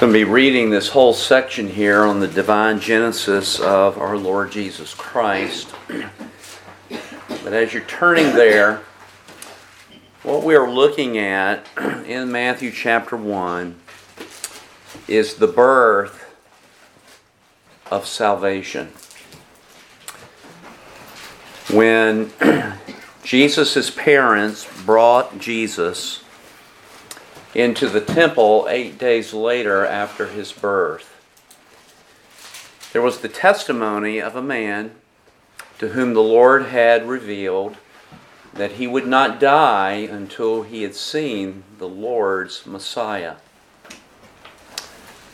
going to be reading this whole section here on the divine genesis of our Lord Jesus Christ. But as you're turning there, what we are looking at in Matthew chapter 1 is the birth of salvation. When Jesus' parents brought Jesus into the temple eight days later after his birth. There was the testimony of a man to whom the Lord had revealed that he would not die until he had seen the Lord's Messiah.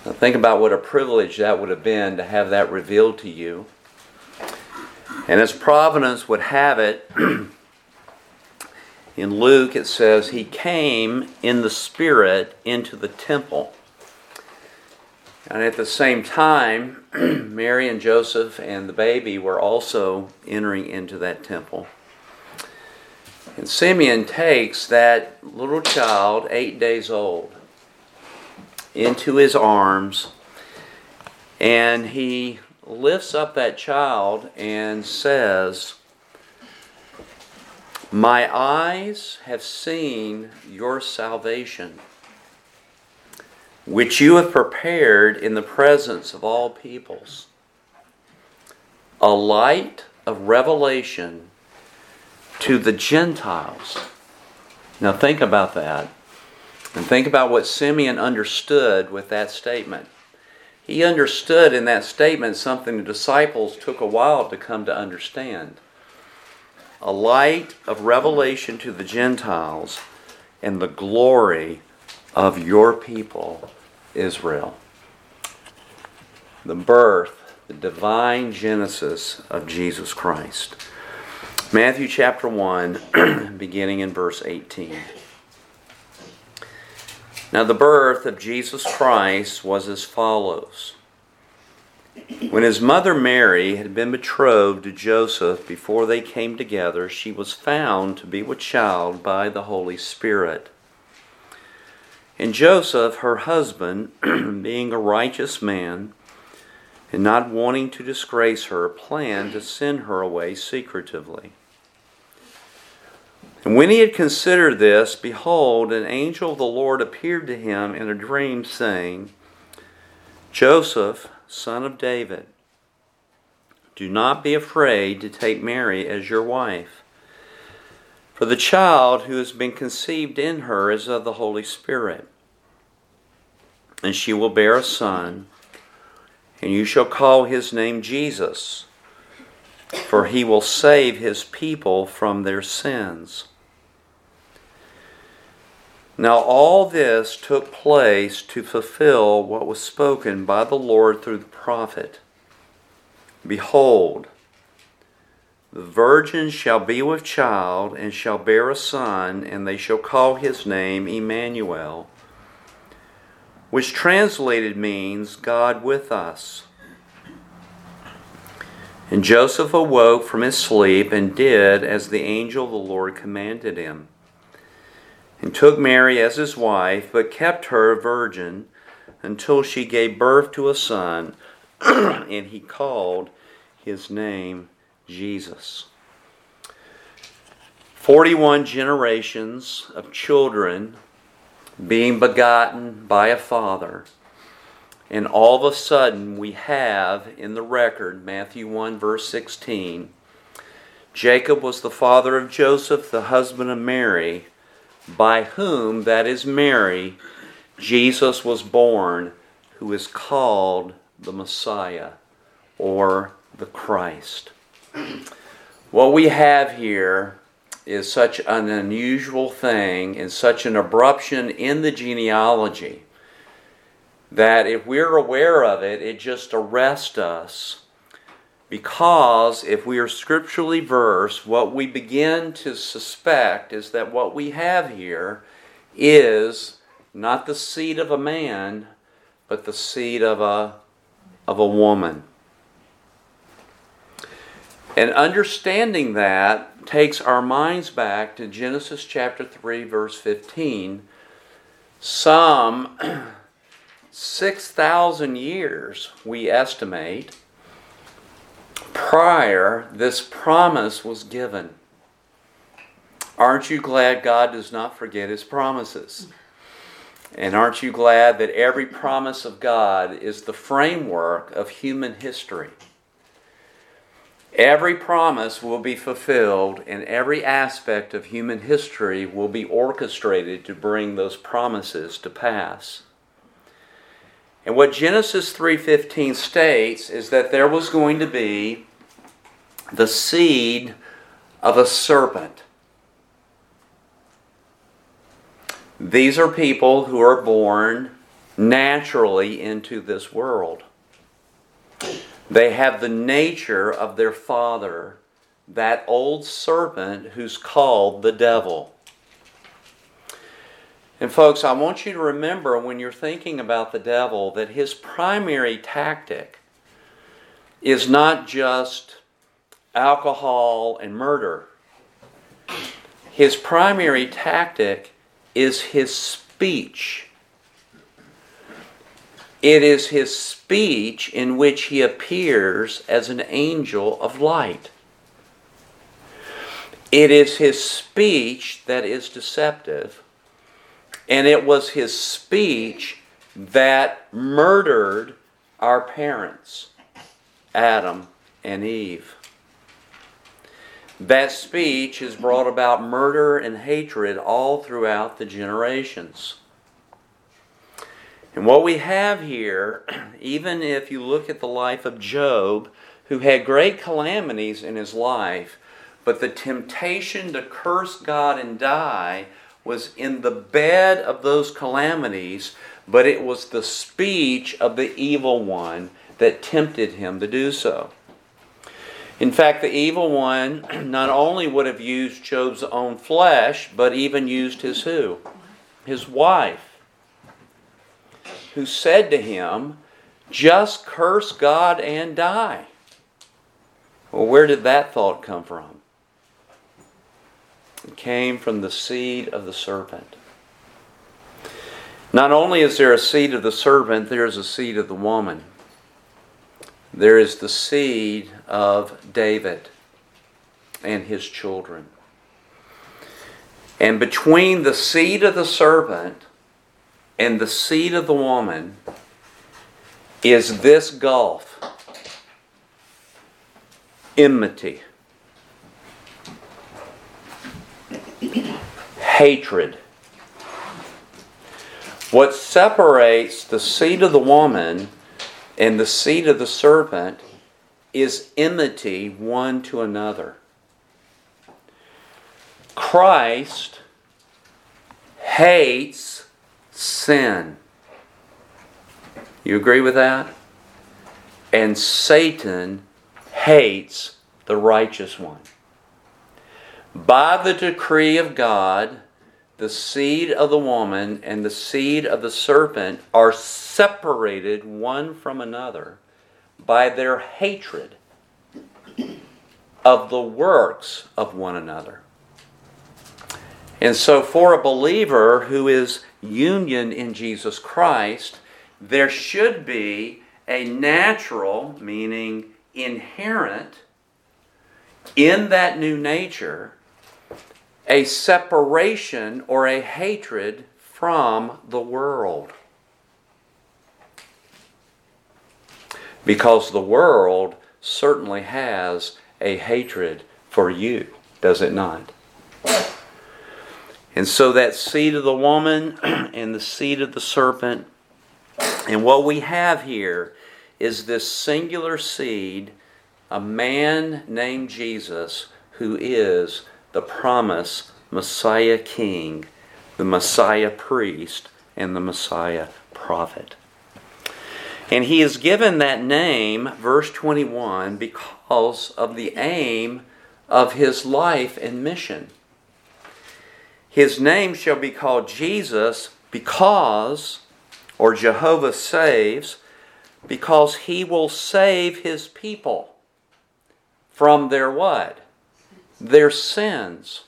Now think about what a privilege that would have been to have that revealed to you. And as providence would have it, In Luke, it says, He came in the Spirit into the temple. And at the same time, Mary and Joseph and the baby were also entering into that temple. And Simeon takes that little child, eight days old, into his arms and he lifts up that child and says, my eyes have seen your salvation, which you have prepared in the presence of all peoples, a light of revelation to the Gentiles. Now, think about that. And think about what Simeon understood with that statement. He understood in that statement something the disciples took a while to come to understand a light of revelation to the Gentiles and the glory of your people, Israel. The birth, the divine genesis of Jesus Christ. Matthew chapter 1, beginning in verse 18. Now, the birth of Jesus Christ was as follows. When his mother Mary had been betrothed to Joseph before they came together, she was found to be with child by the Holy Spirit. And Joseph, her husband, being a righteous man, and not wanting to disgrace her, planned to send her away secretively. And when he had considered this, behold, an angel of the Lord appeared to him in a dream, saying, Joseph, son of David, do not be afraid to take Mary as your wife. For the child who has been conceived in her is of the Holy Spirit. And she will bear a son, and you shall call his name Jesus, for he will save his people from their sins. Now, all this took place to fulfill what was spoken by the Lord through the prophet. Behold, the virgin shall be with child and shall bear a son, and they shall call his name Emmanuel, which translated means God with us. And Joseph awoke from his sleep and did as the angel of the Lord commanded him and took Mary as his wife, but kept her a virgin until she gave birth to a son, and he called his name Jesus. 41 generations of children being begotten by a father. And all of a sudden, we have in the record, Matthew 1, verse 16, Jacob was the father of Joseph, the husband of Mary by whom, that is Mary, Jesus was born, who is called the Messiah or the Christ. What we have here is such an unusual thing and such an abruption in the genealogy that if we're aware of it, it just arrests us because if we are scripturally versed, what we begin to suspect is that what we have here is not the seed of a man, but the seed of a, of a woman. And understanding that takes our minds back to Genesis chapter 3, verse 15. Some 6,000 years, we estimate, prior this promise was given. Aren't you glad God does not forget his promises? And aren't you glad that every promise of God is the framework of human history? Every promise will be fulfilled, and every aspect of human history will be orchestrated to bring those promises to pass. And what Genesis 3:15 states is that there was going to be the seed of a serpent. These are people who are born naturally into this world. They have the nature of their father, that old serpent who's called the devil. And, folks, I want you to remember when you're thinking about the devil that his primary tactic is not just alcohol and murder. His primary tactic is his speech. It is his speech in which he appears as an angel of light. It is his speech that is deceptive and it was his speech that murdered our parents, Adam and Eve. That speech has brought about murder and hatred all throughout the generations. And what we have here, even if you look at the life of Job, who had great calamities in his life, but the temptation to curse God and die was in the bed of those calamities, but it was the speech of the evil one that tempted him to do so. In fact, the evil one not only would have used Job's own flesh, but even used his who? His wife, who said to him, Just curse God and die. Well, where did that thought come from? Came from the seed of the serpent. Not only is there a seed of the serpent, there is a seed of the woman. There is the seed of David and his children. And between the seed of the serpent and the seed of the woman is this gulf enmity. Hatred. What separates the seed of the woman and the seed of the serpent is enmity one to another. Christ hates sin. You agree with that? And Satan hates the righteous one. By the decree of God, the seed of the woman and the seed of the serpent are separated one from another by their hatred of the works of one another. And so, for a believer who is union in Jesus Christ, there should be a natural, meaning inherent, in that new nature a separation or a hatred from the world. Because the world certainly has a hatred for you, does it not? And so that seed of the woman and the seed of the serpent, and what we have here is this singular seed, a man named Jesus, who is the promise Messiah King, the Messiah priest, and the Messiah prophet. And he is given that name, verse 21, because of the aim of his life and mission. His name shall be called Jesus because, or Jehovah saves, because he will save his people from their what? Their sins.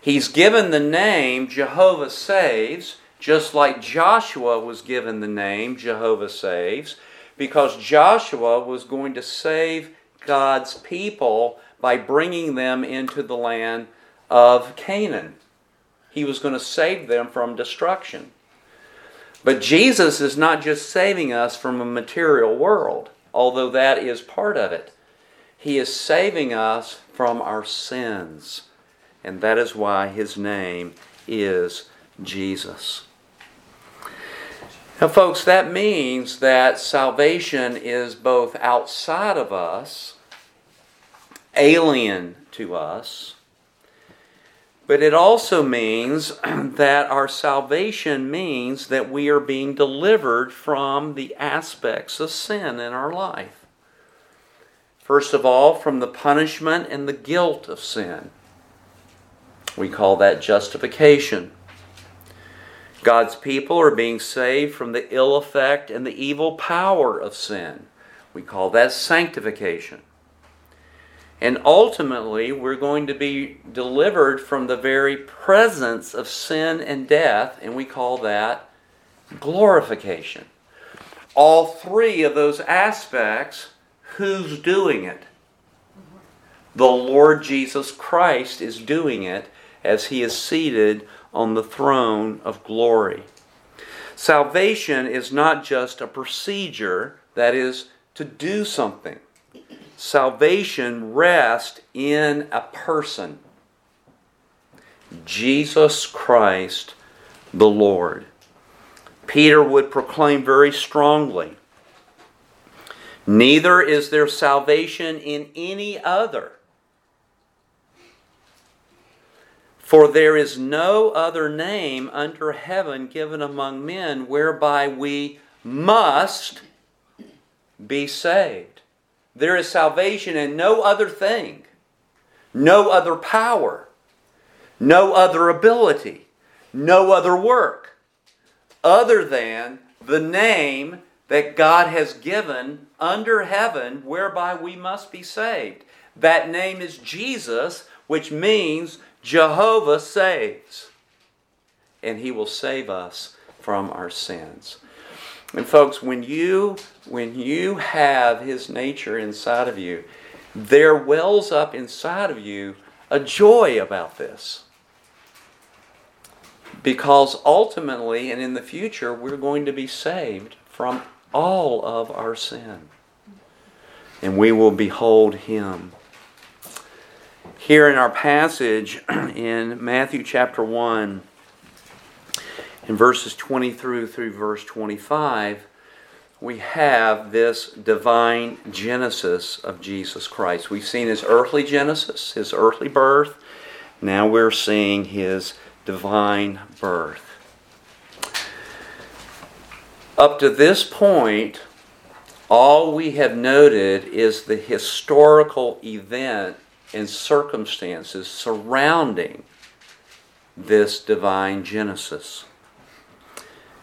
He's given the name Jehovah saves just like Joshua was given the name Jehovah Saves, because Joshua was going to save God's people by bringing them into the land of Canaan. He was going to save them from destruction. But Jesus is not just saving us from a material world, although that is part of it. He is saving us from our sins. And that is why his name is Jesus. Now, folks, that means that salvation is both outside of us, alien to us, but it also means that our salvation means that we are being delivered from the aspects of sin in our life. First of all, from the punishment and the guilt of sin. We call that justification. God's people are being saved from the ill effect and the evil power of sin. We call that sanctification. And ultimately, we're going to be delivered from the very presence of sin and death, and we call that glorification. All three of those aspects, who's doing it? The Lord Jesus Christ is doing it as he is seated on the throne of glory. Salvation is not just a procedure, that is, to do something. Salvation rests in a person Jesus Christ the Lord. Peter would proclaim very strongly Neither is there salvation in any other. For there is no other name under heaven given among men whereby we must be saved. There is salvation in no other thing, no other power, no other ability, no other work, other than the name that God has given under heaven whereby we must be saved. That name is Jesus, which means Jehovah saves, and he will save us from our sins. And folks, when you when you have his nature inside of you, there wells up inside of you a joy about this. Because ultimately and in the future we're going to be saved from all of our sin. And we will behold him. Here in our passage in Matthew chapter 1, in verses 20 through through verse 25, we have this divine genesis of Jesus Christ. We've seen his earthly genesis, his earthly birth. Now we're seeing his divine birth. Up to this point, all we have noted is the historical event and circumstances surrounding this divine Genesis.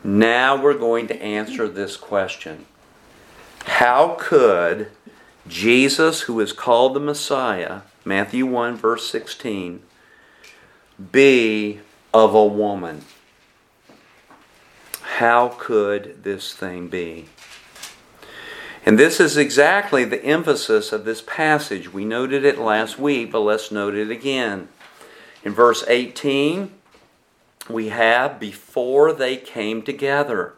Now we're going to answer this question How could Jesus, who is called the Messiah, Matthew 1, verse 16, be of a woman? How could this thing be? And this is exactly the emphasis of this passage. We noted it last week, but let's note it again. In verse 18, we have before they came together.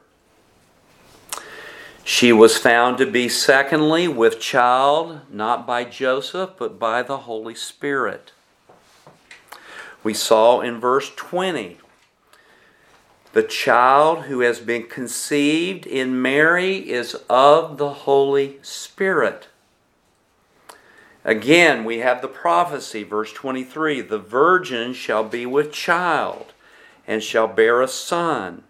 She was found to be, secondly, with child, not by Joseph, but by the Holy Spirit. We saw in verse 20 the child who has been conceived in Mary is of the Holy Spirit. Again, we have the prophecy, verse 23 the virgin shall be with child and shall bear a son.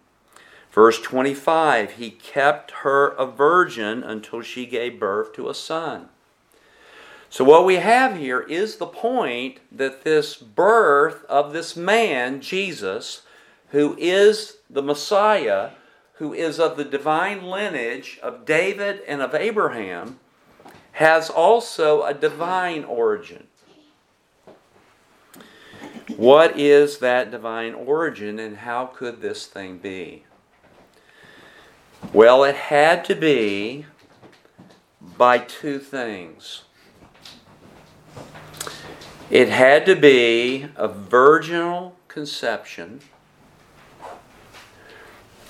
Verse 25 He kept her a virgin until she gave birth to a son. So, what we have here is the point that this birth of this man, Jesus, who is the Messiah, who is of the divine lineage of David and of Abraham, has also a divine origin. What is that divine origin and how could this thing be? Well, it had to be by two things. It had to be a virginal conception,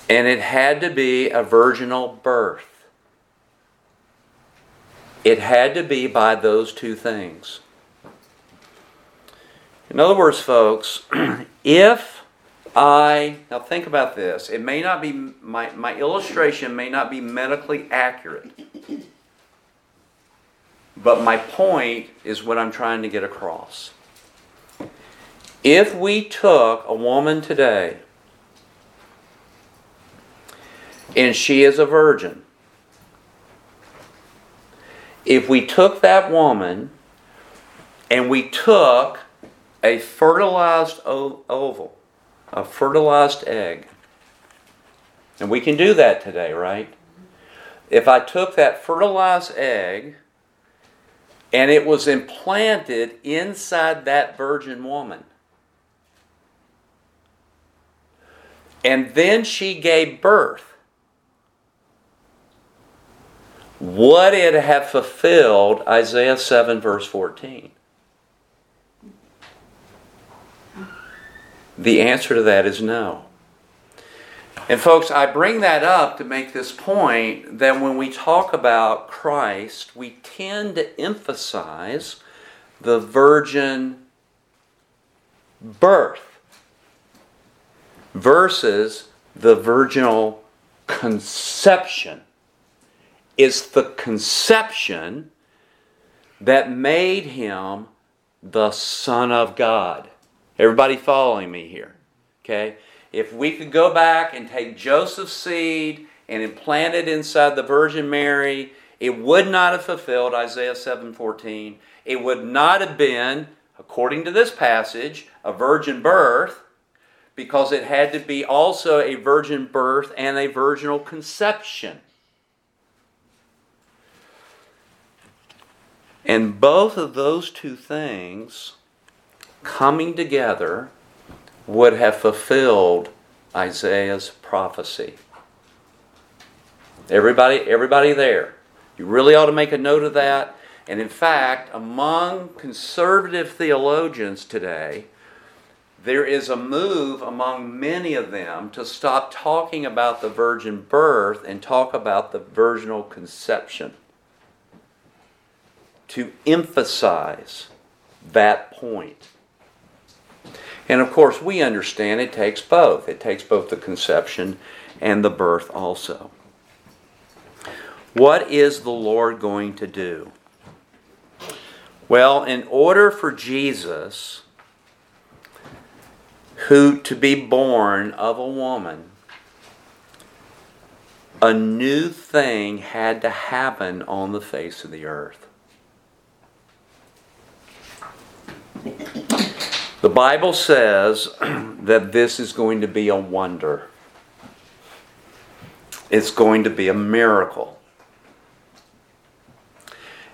and it had to be a virginal birth. It had to be by those two things. In other words, folks, if I, now think about this, it may not be, my, my illustration may not be medically accurate, but my point is what I'm trying to get across. If we took a woman today and she is a virgin, if we took that woman and we took a fertilized oval, a fertilized egg, and we can do that today, right? If I took that fertilized egg and it was implanted inside that virgin woman, and then she gave birth, would it have fulfilled Isaiah 7, verse 14? The answer to that is no. And, folks, I bring that up to make this point that when we talk about Christ, we tend to emphasize the virgin birth versus the virginal conception. Is the conception that made him the Son of God. Everybody following me here? Okay? If we could go back and take Joseph's seed and implant it inside the Virgin Mary, it would not have fulfilled Isaiah 7:14. It would not have been, according to this passage, a virgin birth because it had to be also a virgin birth and a virginal conception. And both of those two things coming together would have fulfilled Isaiah's prophecy. Everybody, everybody there. You really ought to make a note of that. And in fact, among conservative theologians today, there is a move among many of them to stop talking about the virgin birth and talk about the virginal conception. To emphasize that point. And of course, we understand it takes both. It takes both the conception and the birth also. What is the Lord going to do? Well, in order for Jesus who to be born of a woman, a new thing had to happen on the face of the earth. The Bible says that this is going to be a wonder. It's going to be a miracle.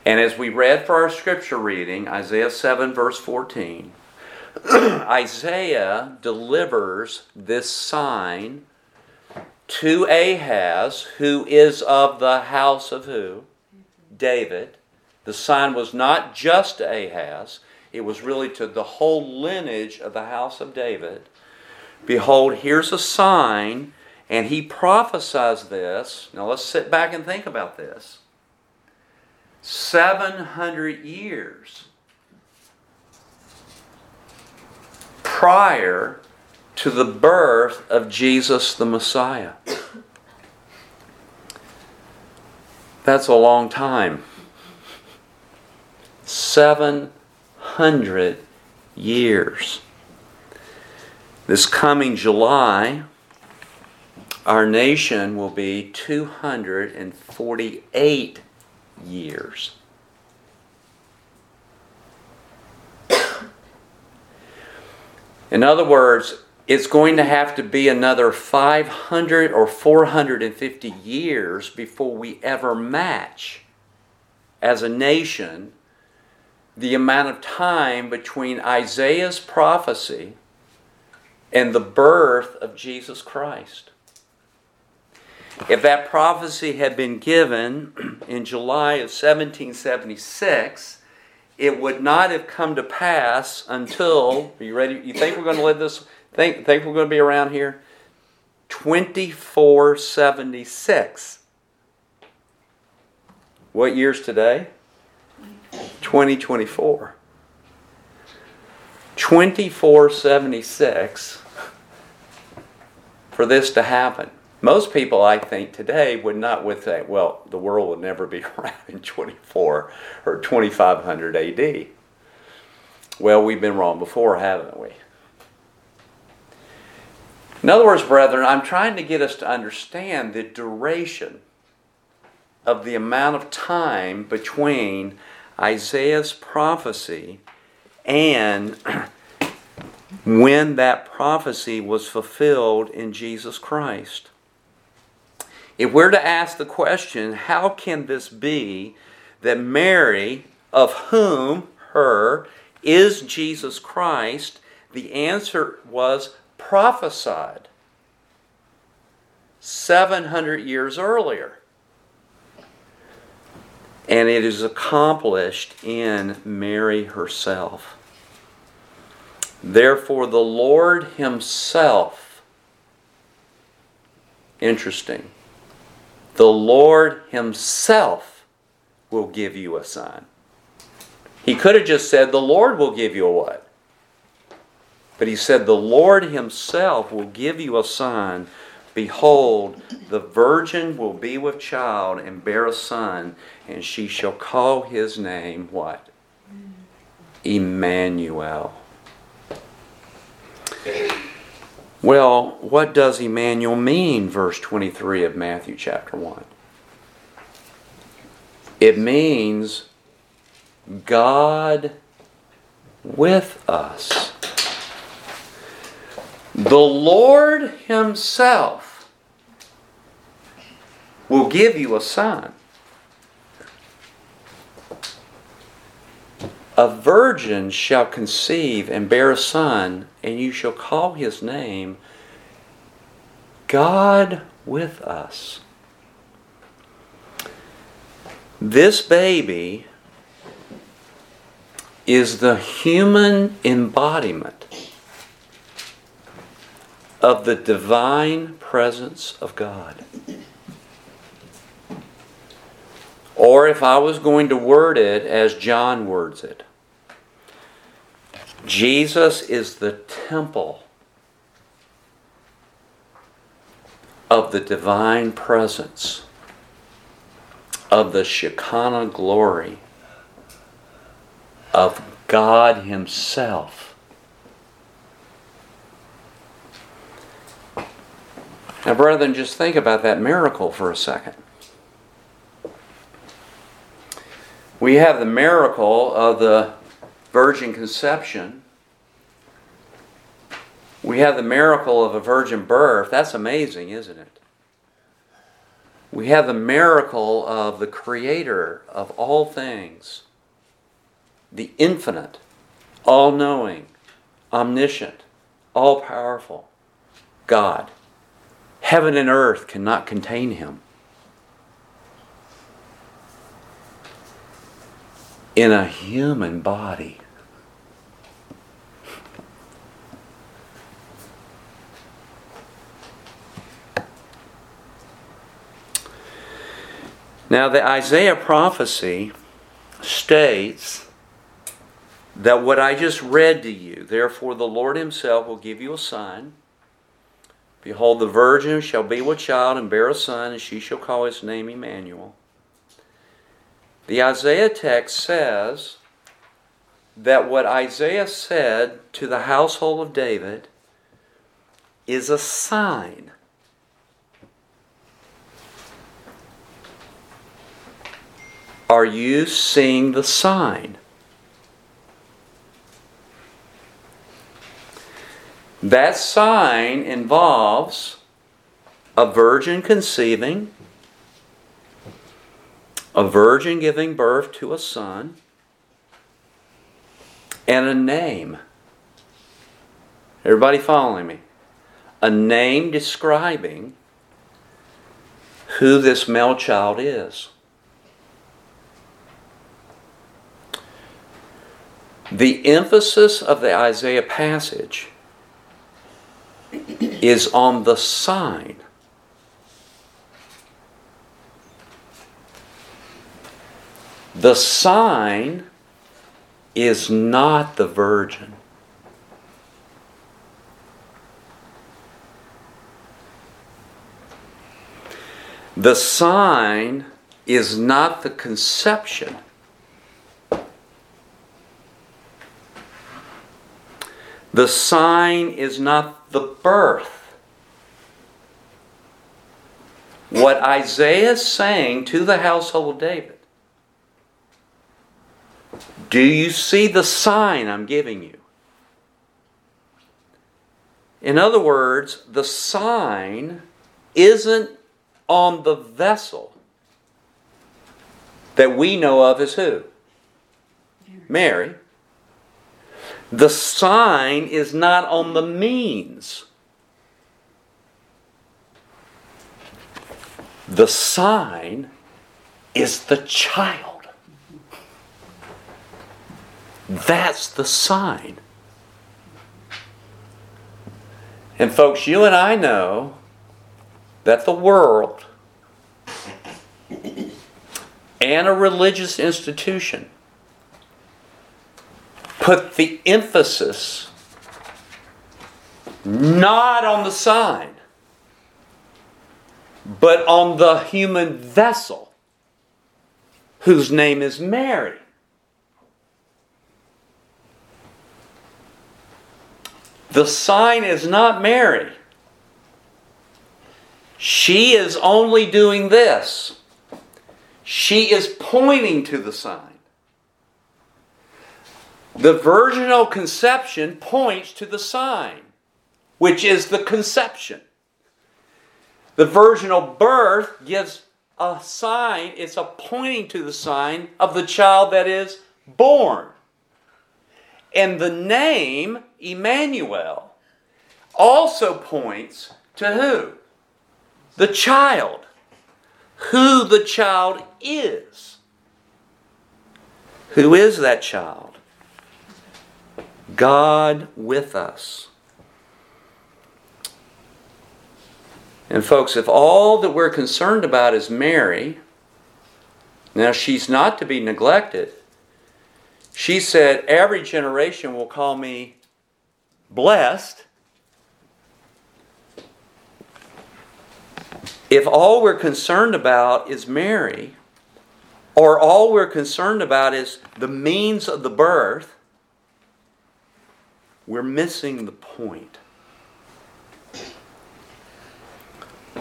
And as we read for our scripture reading, Isaiah 7, verse 14, Isaiah delivers this sign to Ahaz, who is of the house of who? David. The sign was not just to Ahaz, it was really to the whole lineage of the house of David. Behold, here's a sign, and he prophesies this. Now let's sit back and think about this. 700 years prior to the birth of Jesus the Messiah. That's a long time. Seven hundred years. This coming July, our nation will be 248 years. In other words, it's going to have to be another 500 or 450 years before we ever match as a nation the amount of time between Isaiah's prophecy and the birth of Jesus Christ. If that prophecy had been given in July of 1776, it would not have come to pass until, are you ready? You think we're going to live this? Think, think we're going to be around here? 2476. What year's today? 2024. 2476 for this to happen. Most people, I think, today would not would think, well, the world will never be around in 24 or 2500 AD. Well, we've been wrong before, haven't we? In other words, brethren, I'm trying to get us to understand the duration of the amount of time between Isaiah's prophecy and when that prophecy was fulfilled in Jesus Christ. If we're to ask the question, how can this be that Mary, of whom, her, is Jesus Christ, the answer was prophesied 700 years earlier. And it is accomplished in Mary herself. Therefore, the Lord Himself, interesting, the Lord Himself will give you a sign. He could have just said, The Lord will give you a what? But He said, The Lord Himself will give you a sign. Behold, the virgin will be with child and bear a son, and she shall call his name what? Emmanuel. Well, what does Emmanuel mean, verse 23 of Matthew chapter 1? It means God with us. The Lord Himself will give you a sign. A virgin shall conceive and bear a son, and you shall call his name God with us. This baby is the human embodiment of the divine presence of God. Or if I was going to word it as John words it, Jesus is the temple of the divine presence, of the Shekinah glory of God Himself. Now, brethren, just think about that miracle for a second. We have the miracle of the virgin conception. We have the miracle of a virgin birth. That's amazing, isn't it? We have the miracle of the creator of all things, the infinite, all knowing, omniscient, all powerful God. Heaven and earth cannot contain him. In a human body. Now, the Isaiah prophecy states that what I just read to you, therefore the Lord Himself will give you a sign. Behold, the virgin shall be with child and bear a son, and she shall call his name Emmanuel. The Isaiah text says that what Isaiah said to the household of David is a sign. Are you seeing the sign? That sign involves a virgin conceiving a virgin giving birth to a son, and a name. Everybody following me? A name describing who this male child is. The emphasis of the Isaiah passage is on the sign. The sign is not the virgin. The sign is not the conception. The sign is not the birth. What Isaiah is saying to the household of David do you see the sign I'm giving you? In other words, the sign isn't on the vessel that we know of as who? Mary. The sign is not on the means. The sign is the child. That's the sign. And, folks, you and I know that the world and a religious institution put the emphasis not on the sign, but on the human vessel whose name is Mary. The sign is not Mary. She is only doing this. She is pointing to the sign. The virginal conception points to the sign, which is the conception. The virginal birth gives a sign, it's a pointing to the sign of the child that is born. And the name, Emmanuel, also points to who? The child. Who the child is. Who is that child? God with us. And, folks, if all that we're concerned about is Mary, now she's not to be neglected. She said, Every generation will call me blessed. If all we're concerned about is Mary, or all we're concerned about is the means of the birth, we're missing the point.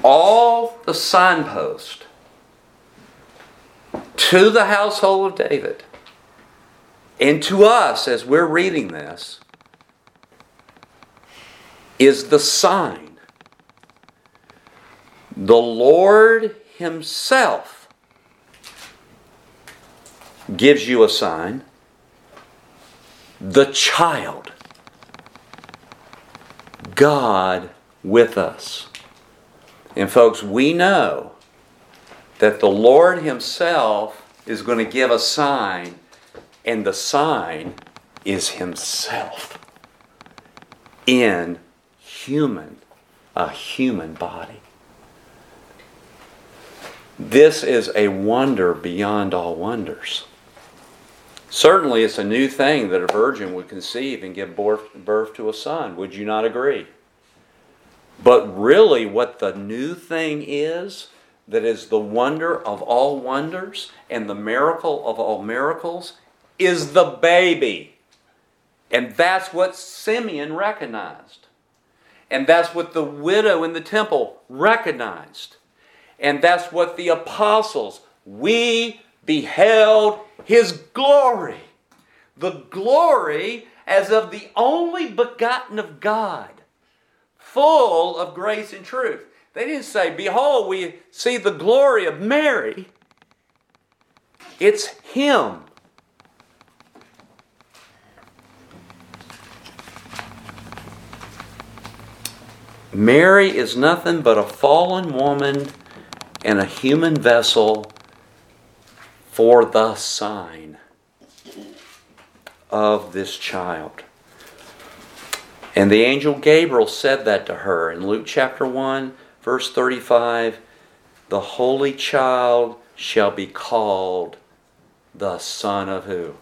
All the signpost to the household of David and to us as we're reading this is the sign. The Lord Himself gives you a sign. The child God with us. And, folks, we know that the Lord Himself is going to give a sign, and the sign is Himself in human, a human body. This is a wonder beyond all wonders. Certainly, it's a new thing that a virgin would conceive and give birth to a son. Would you not agree? But really, what the new thing is, that is the wonder of all wonders and the miracle of all miracles, is the baby. And that's what Simeon recognized. And that's what the widow in the temple recognized. And that's what the apostles, we beheld his glory. The glory as of the only begotten of God, full of grace and truth. They didn't say, Behold, we see the glory of Mary. It's Him. Mary is nothing but a fallen woman and a human vessel for the sign of this child. And the angel Gabriel said that to her in Luke chapter 1, verse 35 The holy child shall be called the Son of who?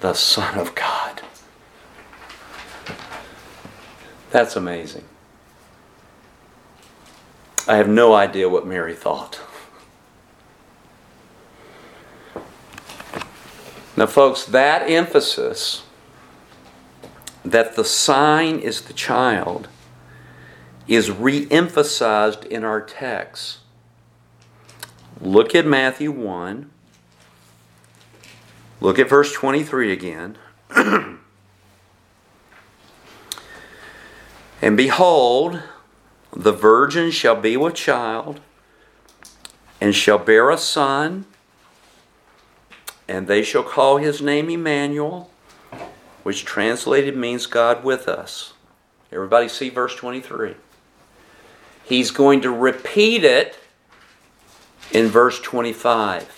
The Son of God. That's amazing. I have no idea what Mary thought. Now, folks, that emphasis that the sign is the child is re emphasized in our text. Look at Matthew 1. Look at verse 23 again. and behold, the virgin shall be with child, and shall bear a son, and they shall call his name Emmanuel, which translated means God with us. Everybody see verse 23. He's going to repeat it in verse 25.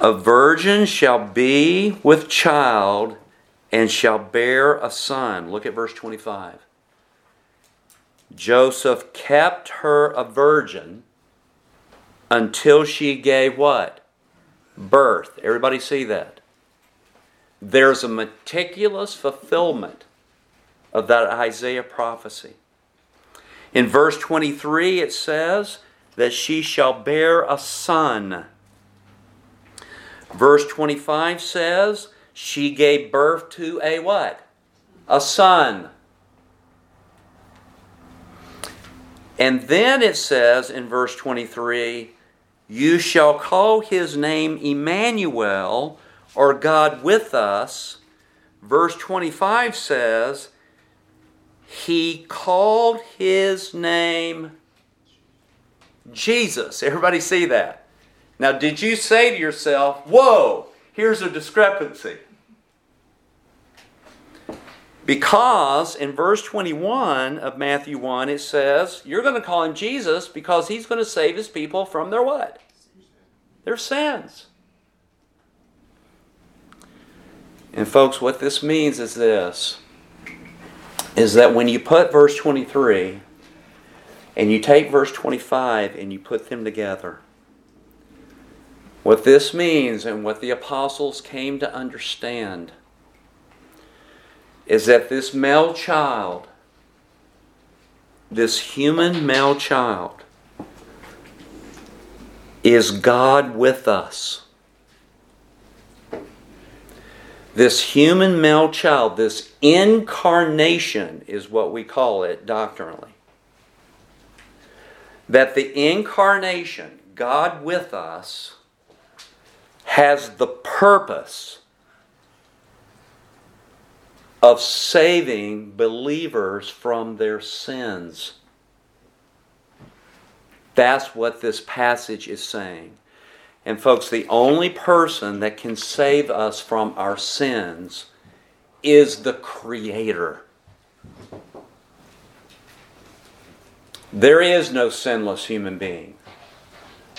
A virgin shall be with child and shall bear a son. Look at verse 25. Joseph kept her a virgin until she gave what? Birth. Everybody see that? There's a meticulous fulfillment of that Isaiah prophecy. In verse 23, it says that she shall bear a son. Verse 25 says she gave birth to a what? A son. And then it says in verse 23 You shall call his name Emmanuel, or God with us. Verse 25 says, He called his name Jesus. Everybody see that? Now, did you say to yourself, Whoa, here's a discrepancy? Because in verse 21 of Matthew 1, it says, You're going to call him Jesus because he's going to save his people from their what? Their sins. And folks, what this means is this is that when you put verse 23 and you take verse 25 and you put them together, what this means and what the apostles came to understand is that this male child, this human male child, is God with us. This human male child, this incarnation, is what we call it doctrinally. That the incarnation, God with us, has the purpose of saving believers from their sins. That's what this passage is saying. And, folks, the only person that can save us from our sins is the Creator. There is no sinless human being.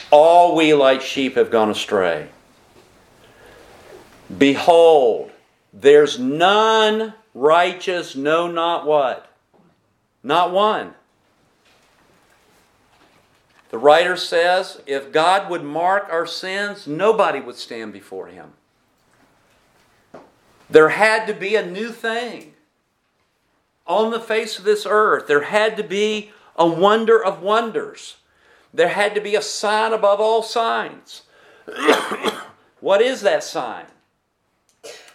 All we like sheep have gone astray. Behold, there's none righteous, no, not what? Not one. The writer says if God would mark our sins, nobody would stand before him. There had to be a new thing on the face of this earth. There had to be a wonder of wonders. There had to be a sign above all signs. what is that sign?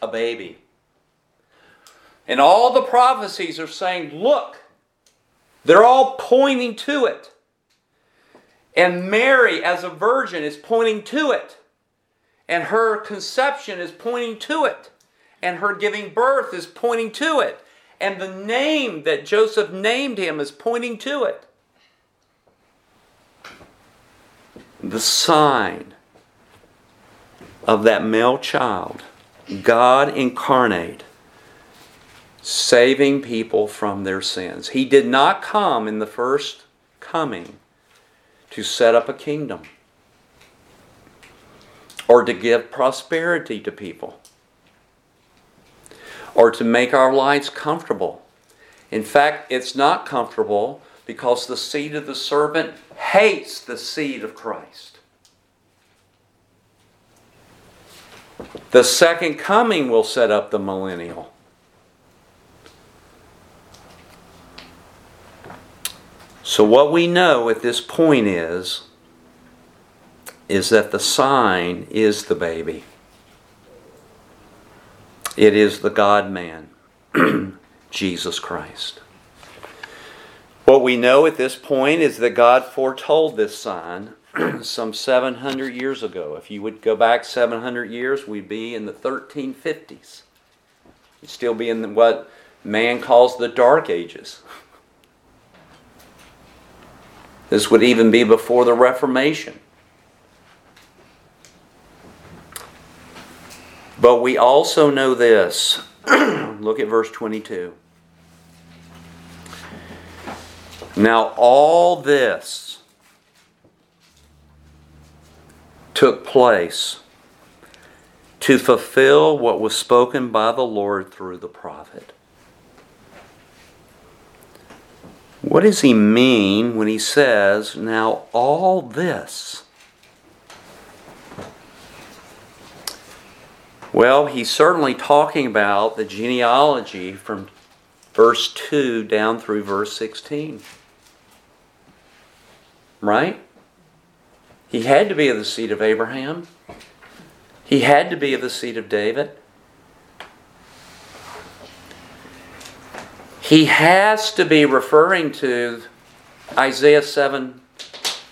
A baby. And all the prophecies are saying, look, they're all pointing to it. And Mary, as a virgin, is pointing to it. And her conception is pointing to it. And her giving birth is pointing to it. And the name that Joseph named him is pointing to it. The sign of that male child God incarnate saving people from their sins. He did not come in the first coming to set up a kingdom or to give prosperity to people or to make our lives comfortable. In fact, it's not comfortable because the seed of the serpent hates the seed of Christ. The second coming will set up the millennial. So what we know at this point is is that the sign is the baby. It is the God man, Jesus Christ. What we know at this point is that God foretold this sign some 700 years ago. If you would go back 700 years, we'd be in the 1350s. We'd still be in what man calls the Dark Ages. This would even be before the Reformation. But we also know this. Look at verse 22. Now, all this took place to fulfill what was spoken by the Lord through the prophet. What does he mean when he says, Now all this? Well, he's certainly talking about the genealogy from verse 2 down through verse 16. Right? He had to be of the seed of Abraham. He had to be of the seed of David. He has to be referring to Isaiah 7,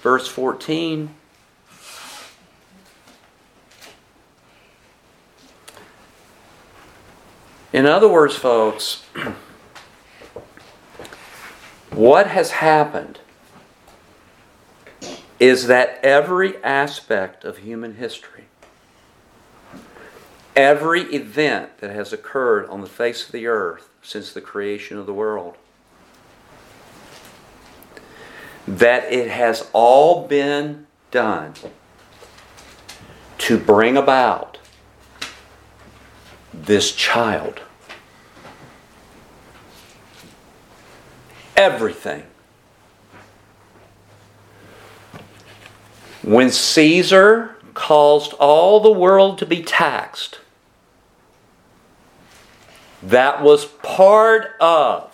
verse 14. In other words, folks, what has happened is that every aspect of human history, every event that has occurred on the face of the earth, since the creation of the world. That it has all been done to bring about this child. Everything. When Caesar caused all the world to be taxed, that was part of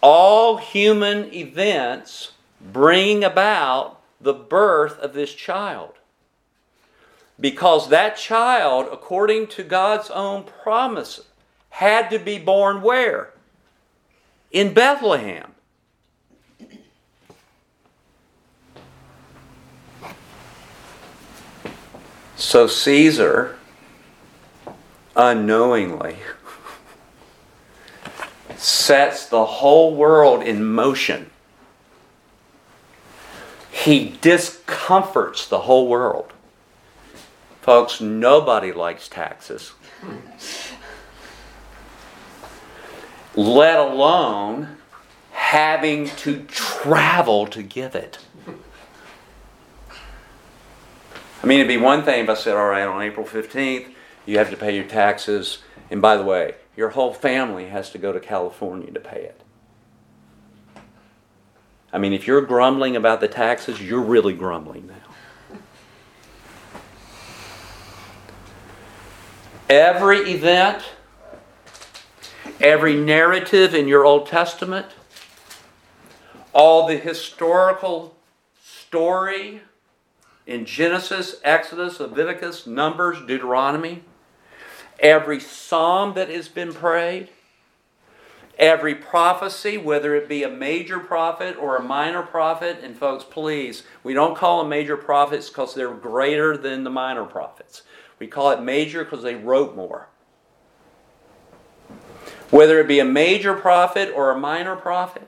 all human events bringing about the birth of this child. Because that child, according to God's own promise, had to be born where? In Bethlehem. So Caesar unknowingly sets the whole world in motion. He discomforts the whole world. Folks, nobody likes taxes, let alone having to travel to give it. I mean, it'd be one thing if I said, all right, on April 15th, you have to pay your taxes. And by the way, your whole family has to go to California to pay it. I mean, if you're grumbling about the taxes, you're really grumbling now. Every event, every narrative in your Old Testament, all the historical story in Genesis, Exodus, Leviticus, Numbers, Deuteronomy, every psalm that has been prayed, every prophecy, whether it be a major prophet or a minor prophet. And folks, please, we don't call them major prophets because they're greater than the minor prophets. We call it major because they wrote more. Whether it be a major prophet or a minor prophet,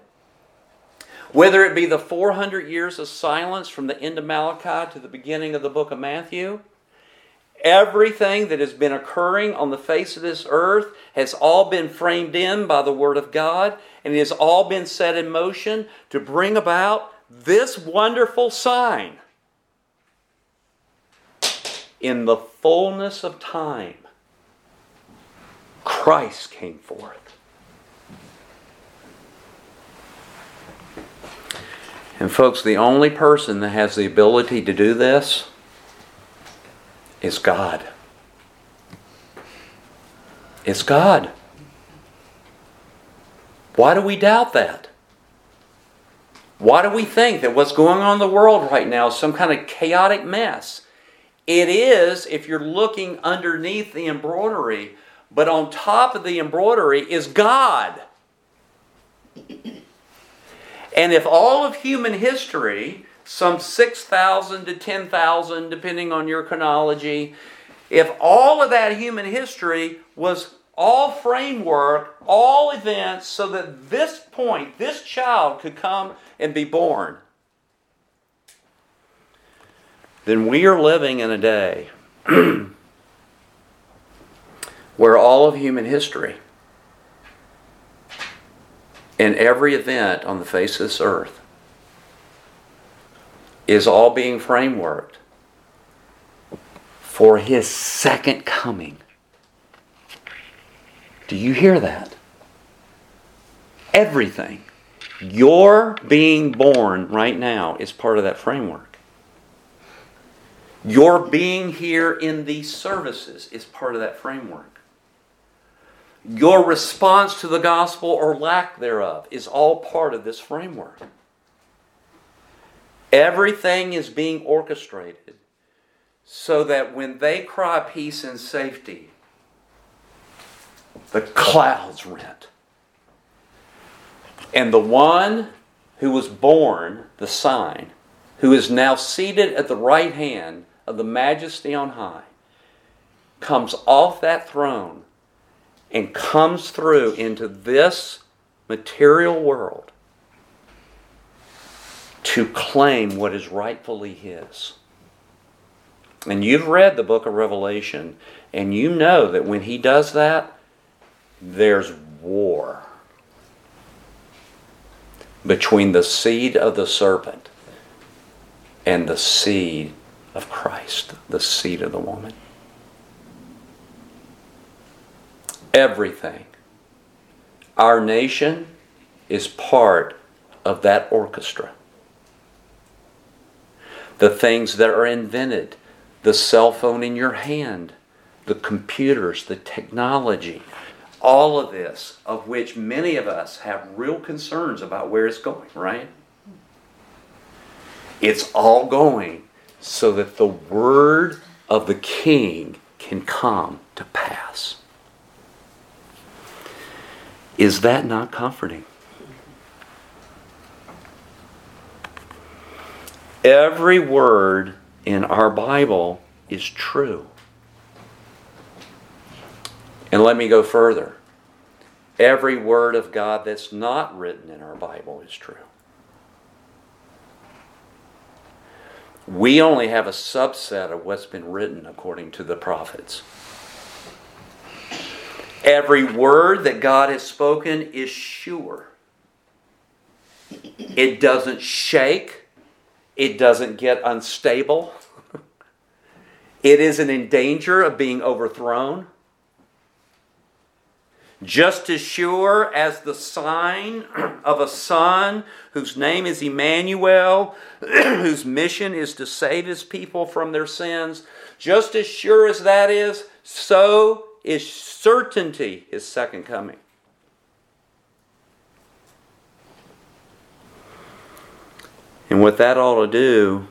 whether it be the 400 years of silence from the end of Malachi to the beginning of the book of Matthew, Everything that has been occurring on the face of this earth has all been framed in by the Word of God, and it has all been set in motion to bring about this wonderful sign. In the fullness of time, Christ came forth. And, folks, the only person that has the ability to do this is God. It's God. Why do we doubt that? Why do we think that what's going on in the world right now is some kind of chaotic mess? It is if you're looking underneath the embroidery, but on top of the embroidery is God. And if all of human history, some 6,000 to 10,000, depending on your chronology, if all of that human history was all framework, all events, so that this point, this child could come and be born, then we are living in a day where all of human history and every event on the face of this earth is all being frameworked for his second coming. Do you hear that? Everything. Your being born right now is part of that framework. Your being here in these services is part of that framework. Your response to the gospel or lack thereof is all part of this framework. Everything is being orchestrated so that when they cry peace and safety, the clouds rent. And the one who was born, the sign, who is now seated at the right hand of the majesty on high, comes off that throne and comes through into this material world to claim what is rightfully his. And you've read the book of Revelation, and you know that when he does that, there's war between the seed of the serpent and the seed of Christ, the seed of the woman. Everything. Our nation is part of that orchestra. The things that are invented, the cell phone in your hand, the computers, the technology, all of this, of which many of us have real concerns about where it's going, right? It's all going so that the word of the king can come to pass. Is that not comforting? Every word in our Bible is true. And let me go further. Every word of God that's not written in our Bible is true. We only have a subset of what's been written according to the prophets. Every word that God has spoken is sure. It doesn't shake. It doesn't get unstable. It isn't in danger of being overthrown. Just as sure as the sign of a son whose name is Emmanuel, whose mission is to save his people from their sins, just as sure as that is, so is certainty his second coming. And what that ought to do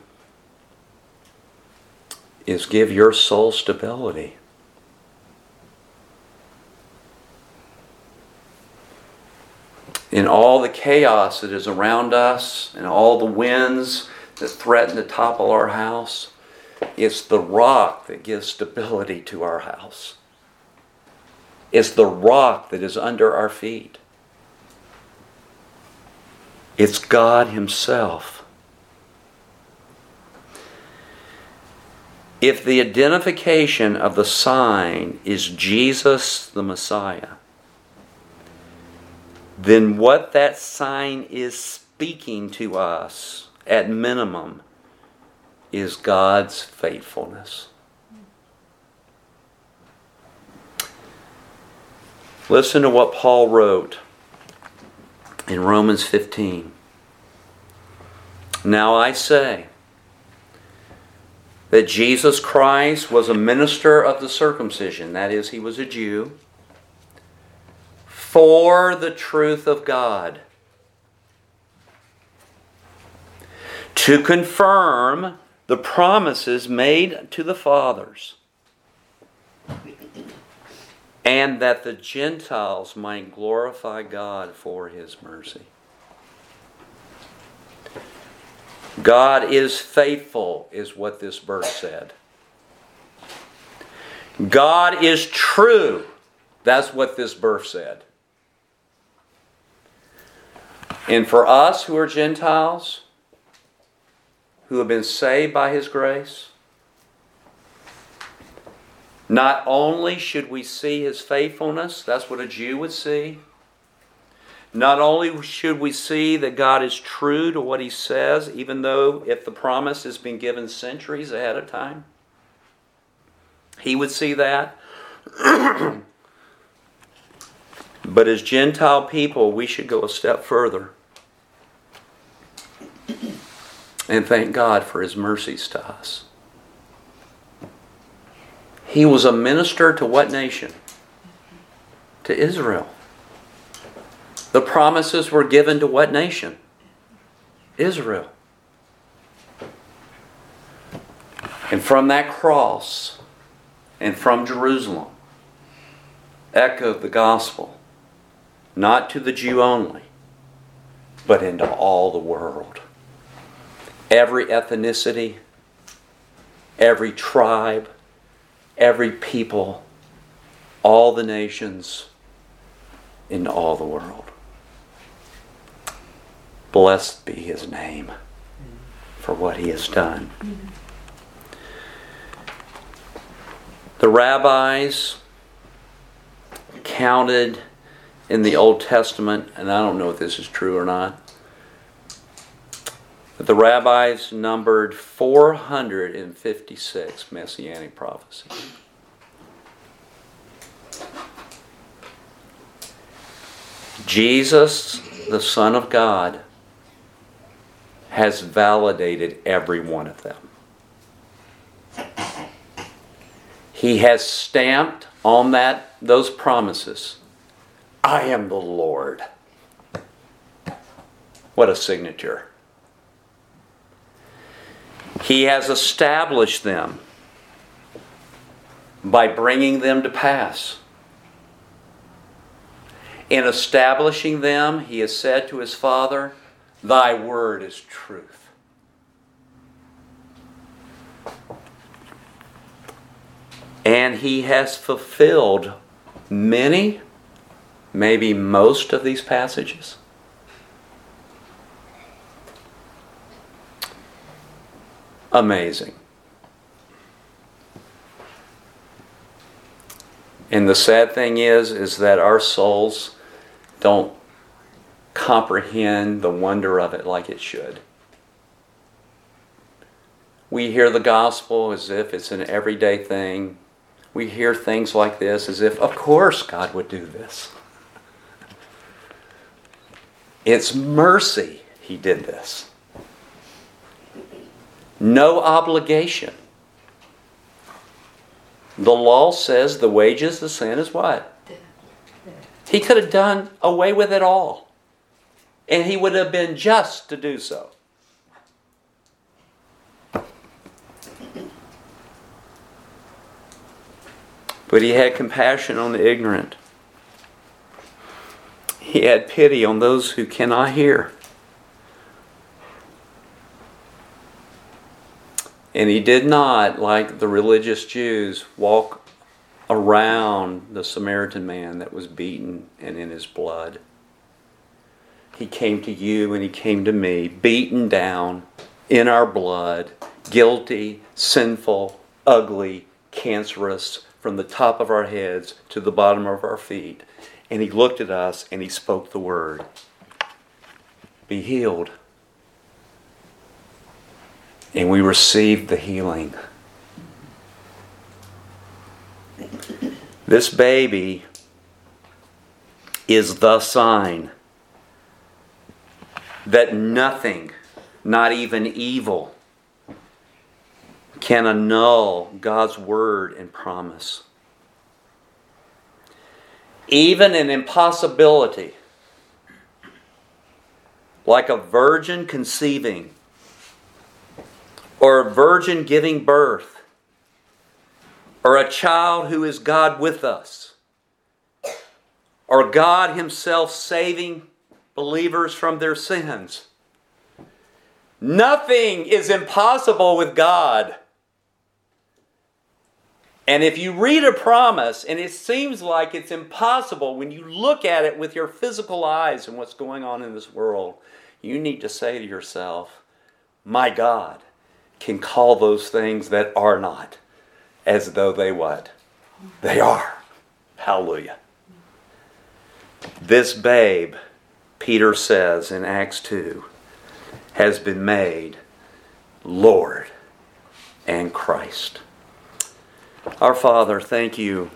is give your soul stability. In all the chaos that is around us and all the winds that threaten to topple our house, it's the rock that gives stability to our house is the rock that is under our feet. It's God Himself. If the identification of the sign is Jesus the Messiah, then what that sign is speaking to us, at minimum, is God's faithfulness. Listen to what Paul wrote in Romans 15. Now I say that Jesus Christ was a minister of the circumcision, that is, he was a Jew, for the truth of God, to confirm the promises made to the fathers and that the Gentiles might glorify God for his mercy. God is faithful, is what this verse said. God is true. That's what this verse said. And for us who are Gentiles, who have been saved by His grace, not only should we see his faithfulness, that's what a Jew would see. Not only should we see that God is true to what he says, even though if the promise has been given centuries ahead of time, he would see that. but as Gentile people, we should go a step further and thank God for his mercies to us. He was a minister to what nation? To Israel. The promises were given to what nation? Israel. And from that cross and from Jerusalem echoed the gospel, not to the Jew only, but into all the world. Every ethnicity, every tribe, every people, all the nations, in all the world. Blessed be his name for what he has done. The rabbis counted in the Old Testament, and I don't know if this is true or not, but the rabbis numbered 456 messianic prophecies. Jesus, the Son of God, has validated every one of them. He has stamped on that those promises. I am the Lord. What a signature. He has established them by bringing them to pass. In establishing them, he has said to his Father, Thy word is truth. And he has fulfilled many, maybe most of these passages. Amazing. And the sad thing is is that our souls don't comprehend the wonder of it like it should. We hear the gospel as if it's an everyday thing. We hear things like this as if, of course, God would do this. It's mercy He did this no obligation. The law says the wages of sin is what? He could have done away with it all. And he would have been just to do so. But he had compassion on the ignorant. He had pity on those who cannot hear. And he did not, like the religious Jews, walk around the Samaritan man that was beaten and in his blood. He came to you and he came to me, beaten down in our blood, guilty, sinful, ugly, cancerous, from the top of our heads to the bottom of our feet. And he looked at us and he spoke the word Be healed. And we received the healing. This baby is the sign that nothing, not even evil, can annul God's word and promise. Even an impossibility, like a virgin conceiving or a virgin giving birth, or a child who is God with us, or God Himself saving believers from their sins. Nothing is impossible with God. And if you read a promise and it seems like it's impossible when you look at it with your physical eyes and what's going on in this world, you need to say to yourself, My God can call those things that are not as though they what? They are. Hallelujah. This babe, Peter says in Acts 2, has been made Lord and Christ. Our Father, thank you